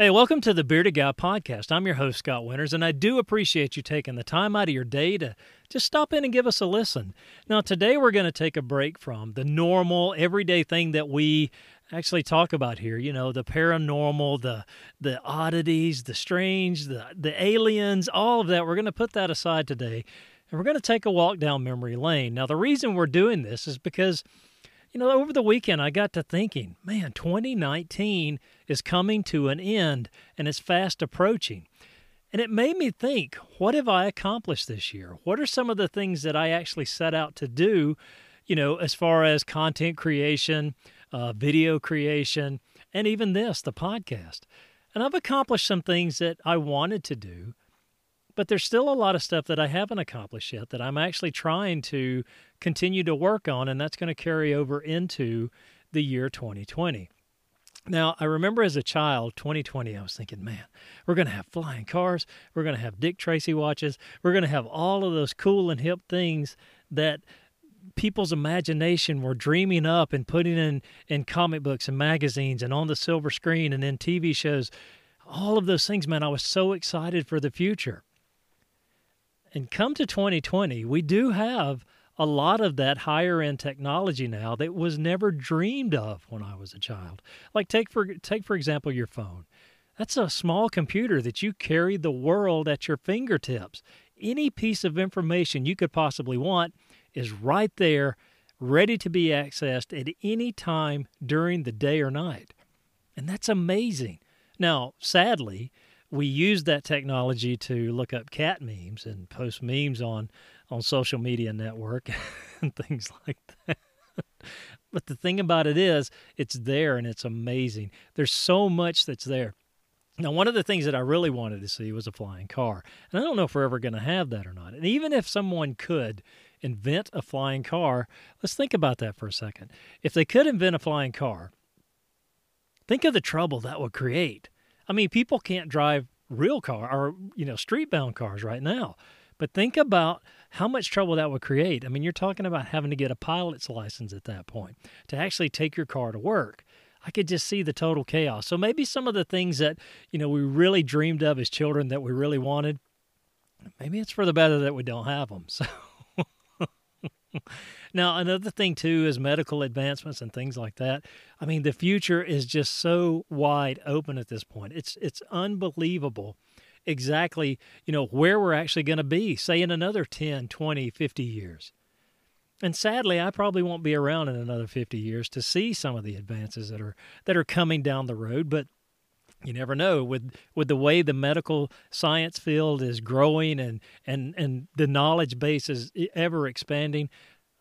Hey, welcome to the Bearded Guy podcast. I'm your host, Scott Winters, and I do appreciate you taking the time out of your day to just stop in and give us a listen. Now, today we're going to take a break from the normal, everyday thing that we actually talk about here. You know, the paranormal, the the oddities, the strange, the the aliens, all of that. We're going to put that aside today, and we're going to take a walk down memory lane. Now, the reason we're doing this is because you know, over the weekend, I got to thinking, man, 2019 is coming to an end and it's fast approaching. And it made me think, what have I accomplished this year? What are some of the things that I actually set out to do, you know, as far as content creation, uh, video creation, and even this, the podcast? And I've accomplished some things that I wanted to do, but there's still a lot of stuff that I haven't accomplished yet that I'm actually trying to continue to work on, and that's going to carry over into the year 2020. Now, I remember as a child, 2020, I was thinking, man, we're going to have flying cars. We're going to have Dick Tracy watches. We're going to have all of those cool and hip things that people's imagination were dreaming up and putting in, in comic books and magazines and on the silver screen and in TV shows. All of those things, man, I was so excited for the future. And come to 2020, we do have a lot of that higher end technology now that was never dreamed of when I was a child. Like take for take for example your phone. That's a small computer that you carry the world at your fingertips. Any piece of information you could possibly want is right there, ready to be accessed at any time during the day or night. And that's amazing. Now, sadly, we use that technology to look up cat memes and post memes on on social media network and things like that. but the thing about it is, it's there and it's amazing. There's so much that's there. Now, one of the things that I really wanted to see was a flying car. And I don't know if we're ever going to have that or not. And even if someone could invent a flying car, let's think about that for a second. If they could invent a flying car, think of the trouble that would create. I mean, people can't drive real car or, you know, street bound cars right now. But think about how much trouble that would create. I mean, you're talking about having to get a pilot's license at that point to actually take your car to work. I could just see the total chaos. So maybe some of the things that, you know, we really dreamed of as children that we really wanted, maybe it's for the better that we don't have them. So now another thing too is medical advancements and things like that. I mean, the future is just so wide open at this point. It's it's unbelievable exactly, you know, where we're actually going to be, say in another 10, 20, 50 years. And sadly, I probably won't be around in another 50 years to see some of the advances that are that are coming down the road, but you never know with with the way the medical science field is growing and and and the knowledge base is ever expanding.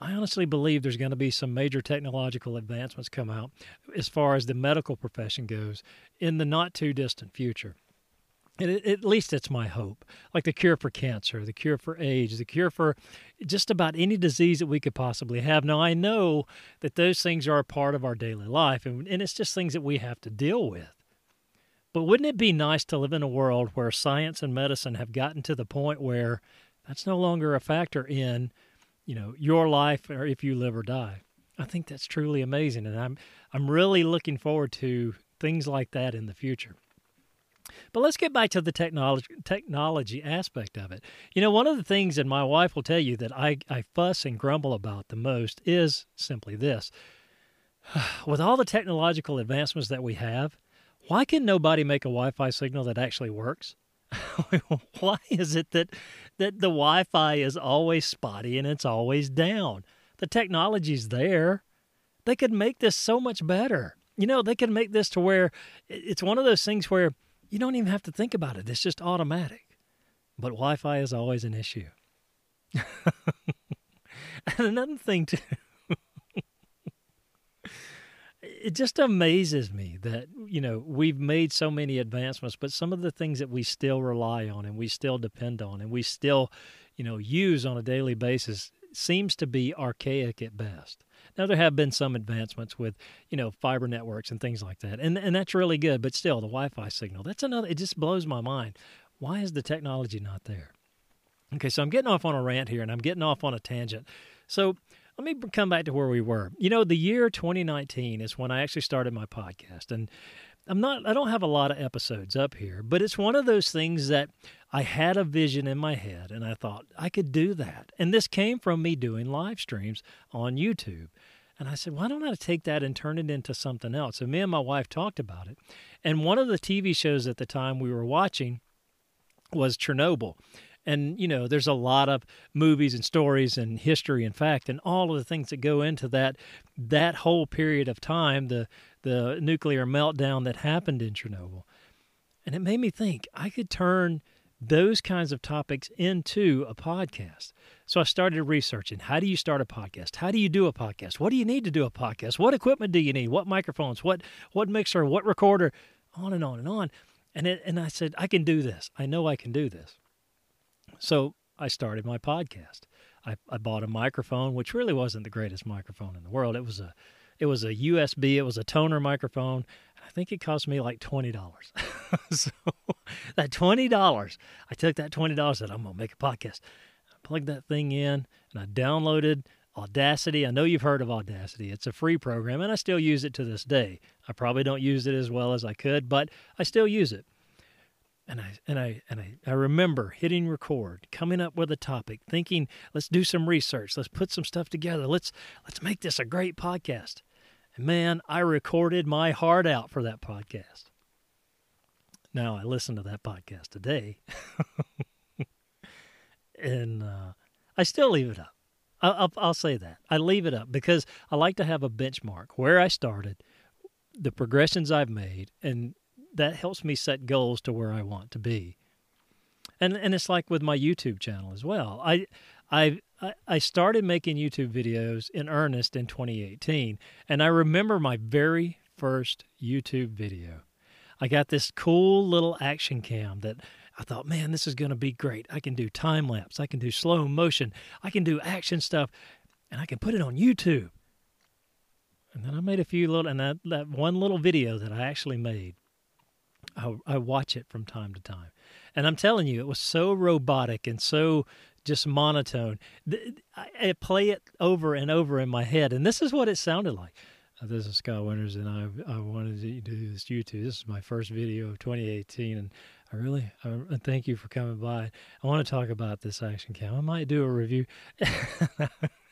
I honestly believe there's going to be some major technological advancements come out as far as the medical profession goes in the not too distant future. And it, at least it's my hope. Like the cure for cancer, the cure for AIDS, the cure for just about any disease that we could possibly have. Now, I know that those things are a part of our daily life, and, and it's just things that we have to deal with. But wouldn't it be nice to live in a world where science and medicine have gotten to the point where that's no longer a factor in, you know, your life or if you live or die? I think that's truly amazing, and I'm I'm really looking forward to things like that in the future. But let's get back to the technology technology aspect of it. You know, one of the things that my wife will tell you that I, I fuss and grumble about the most is simply this. With all the technological advancements that we have, why can nobody make a Wi-Fi signal that actually works? why is it that that the Wi-Fi is always spotty and it's always down? The technology's there. They could make this so much better. You know, they could make this to where it's one of those things where you don't even have to think about it. It's just automatic. But Wi Fi is always an issue. and another thing, too, it just amazes me that, you know, we've made so many advancements, but some of the things that we still rely on and we still depend on and we still, you know, use on a daily basis seems to be archaic at best. Now there have been some advancements with, you know, fiber networks and things like that. And and that's really good, but still the Wi-Fi signal. That's another it just blows my mind. Why is the technology not there? Okay, so I'm getting off on a rant here and I'm getting off on a tangent. So let me come back to where we were. You know, the year 2019 is when I actually started my podcast and I'm not I don't have a lot of episodes up here, but it's one of those things that I had a vision in my head and I thought I could do that. And this came from me doing live streams on YouTube. And I said, why don't I take that and turn it into something else? So me and my wife talked about it. And one of the TV shows at the time we were watching was Chernobyl. And, you know, there's a lot of movies and stories and history and fact and all of the things that go into that that whole period of time, the the nuclear meltdown that happened in Chernobyl. And it made me think I could turn those kinds of topics into a podcast. So I started researching how do you start a podcast? How do you do a podcast? What do you need to do a podcast? What equipment do you need? What microphones? What what mixer? What recorder? On and on and on. And it, and I said I can do this. I know I can do this. So I started my podcast. I, I bought a microphone, which really wasn't the greatest microphone in the world. It was a it was a USB. It was a Tonor microphone. I think it cost me like twenty dollars. so that twenty dollars, I took that twenty dollars. Said I'm gonna make a podcast. I plugged that thing in and I downloaded Audacity. I know you've heard of Audacity. It's a free program, and I still use it to this day. I probably don't use it as well as I could, but I still use it. And I and I and I, I remember hitting record, coming up with a topic, thinking, let's do some research, let's put some stuff together, let's let's make this a great podcast. And man, I recorded my heart out for that podcast. Now I listen to that podcast today, and uh, I still leave it up. I'll, I'll say that I leave it up because I like to have a benchmark where I started, the progressions I've made, and that helps me set goals to where I want to be. And and it's like with my YouTube channel as well. I I I started making YouTube videos in earnest in 2018, and I remember my very first YouTube video. I got this cool little action cam that I thought, man, this is going to be great. I can do time lapse, I can do slow motion, I can do action stuff, and I can put it on YouTube. And then I made a few little, and that, that one little video that I actually made I, I watch it from time to time. And I'm telling you, it was so robotic and so just monotone. I, play it over and over in my head, and this is what it sounded like. Uh, this is Scott Winters, and I I wanted to do this YouTube. This is my first video of 2018, and I really I, thank you for coming by. I want to talk about this action cam. I might do a review.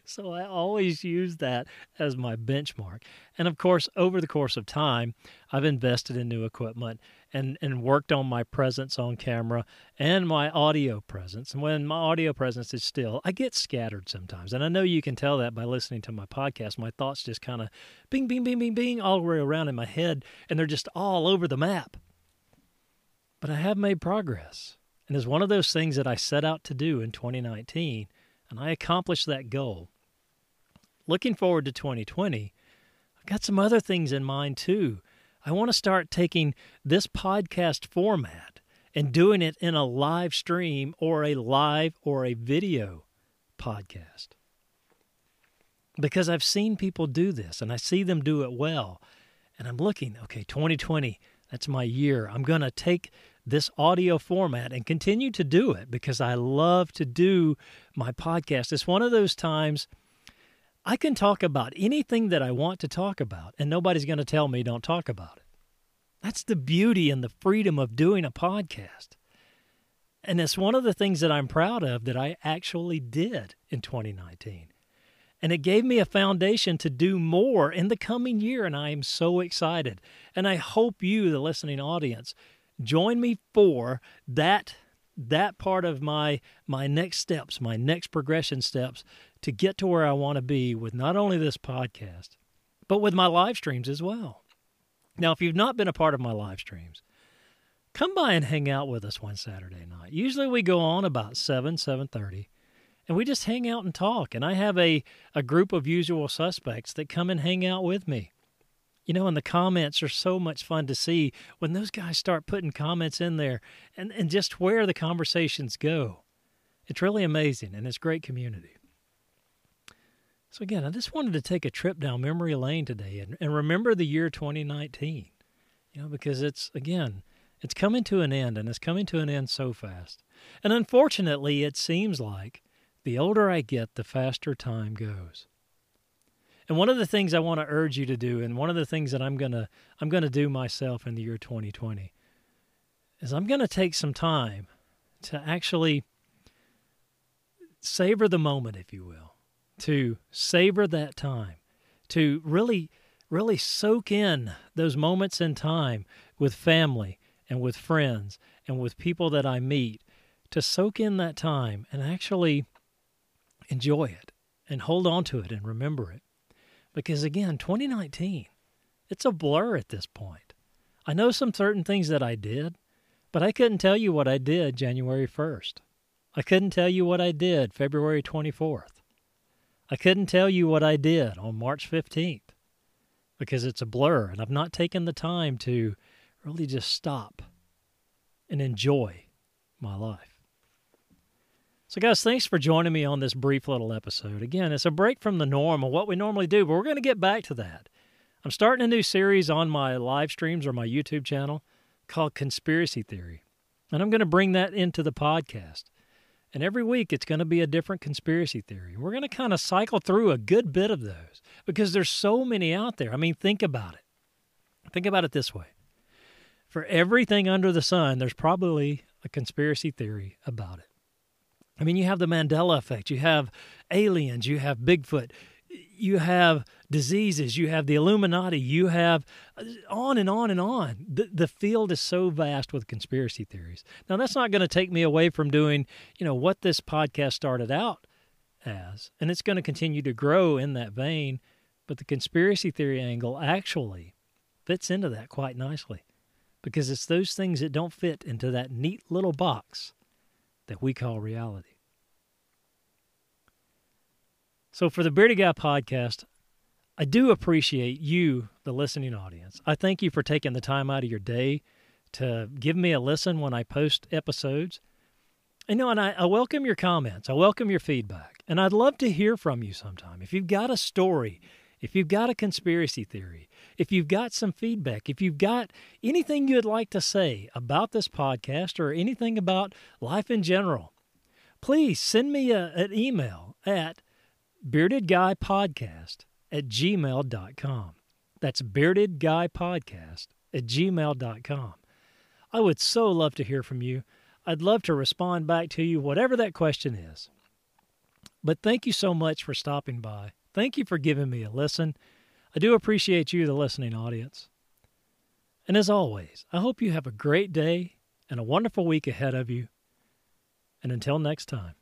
so I always use that as my benchmark. And of course, over the course of time, I've invested in new equipment and, and worked on my presence on camera and my audio presence. And when my audio presence is still, I get scattered sometimes. And I know you can tell that by listening to my podcast. My thoughts just kind of bing, bing, bing, bing, bing all the way around in my head, and they're just all over the map. But I have made progress. And it's one of those things that I set out to do in 2019 and I accomplished that goal. Looking forward to 2020, I've got some other things in mind too. I want to start taking this podcast format and doing it in a live stream or a live or a video podcast. Because I've seen people do this and I see them do it well. And I'm looking, okay, 2020, that's my year. I'm going to take this audio format and continue to do it because I love to do my podcast. It's one of those times I can talk about anything that I want to talk about, and nobody's going to tell me don't talk about it. That's the beauty and the freedom of doing a podcast. And it's one of the things that I'm proud of that I actually did in 2019. And it gave me a foundation to do more in the coming year. And I am so excited. And I hope you, the listening audience, join me for that that part of my my next steps, my next progression steps to get to where I want to be with not only this podcast, but with my live streams as well. Now, if you've not been a part of my live streams, come by and hang out with us one Saturday night. Usually we go on about 7, 7:30 and we just hang out and talk. And I have a, a group of usual suspects that come and hang out with me. You know, and the comments are so much fun to see when those guys start putting comments in there and, and just where the conversations go. It's really amazing and it's great community. So, again, I just wanted to take a trip down memory lane today and, and remember the year 2019, you know, because it's, again, it's coming to an end and it's coming to an end so fast. And unfortunately, it seems like the older I get, the faster time goes. And one of the things I want to urge you to do, and one of the things that I'm gonna I'm gonna do myself in the year 2020, is I'm gonna take some time to actually savor the moment, if you will, to savor that time, to really, really soak in those moments in time with family and with friends and with people that I meet, to soak in that time and actually enjoy it and hold on to it and remember it. Because again, 2019, it's a blur at this point. I know some certain things that I did, but I couldn't tell you what I did January 1st. I couldn't tell you what I did February 24th. I couldn't tell you what I did on March 15th because it's a blur and I've not taken the time to really just stop and enjoy my life. So, guys, thanks for joining me on this brief little episode. Again, it's a break from the norm of what we normally do, but we're going to get back to that. I'm starting a new series on my live streams or my YouTube channel called Conspiracy Theory, and I'm going to bring that into the podcast. And every week it's going to be a different conspiracy theory. We're going to kind of cycle through a good bit of those because there's so many out there. I mean, think about it. Think about it this way for everything under the sun, there's probably a conspiracy theory about it. I mean, you have the Mandela effect, you have aliens, you have Bigfoot, you have diseases, you have the Illuminati, you have uh, on and on and on. The, the field is so vast with conspiracy theories. Now, that's not going to take me away from doing, you know, what this podcast started out as, and it's going to continue to grow in that vein. But the conspiracy theory angle actually fits into that quite nicely because it's those things that don't fit into that neat little box that we call reality. So, for the Bearded Guy podcast, I do appreciate you, the listening audience. I thank you for taking the time out of your day to give me a listen when I post episodes. And, you know, and I, I welcome your comments. I welcome your feedback. And I'd love to hear from you sometime. If you've got a story, if you've got a conspiracy theory, if you've got some feedback, if you've got anything you'd like to say about this podcast or anything about life in general, please send me a, an email at beardedguypodcast at gmail.com. That's beardedguypodcast at gmail.com. I would so love to hear from you. I'd love to respond back to you, whatever that question is. But thank you so much for stopping by. Thank you for giving me a listen. I do appreciate you, the listening audience. And as always, I hope you have a great day and a wonderful week ahead of you. And until next time.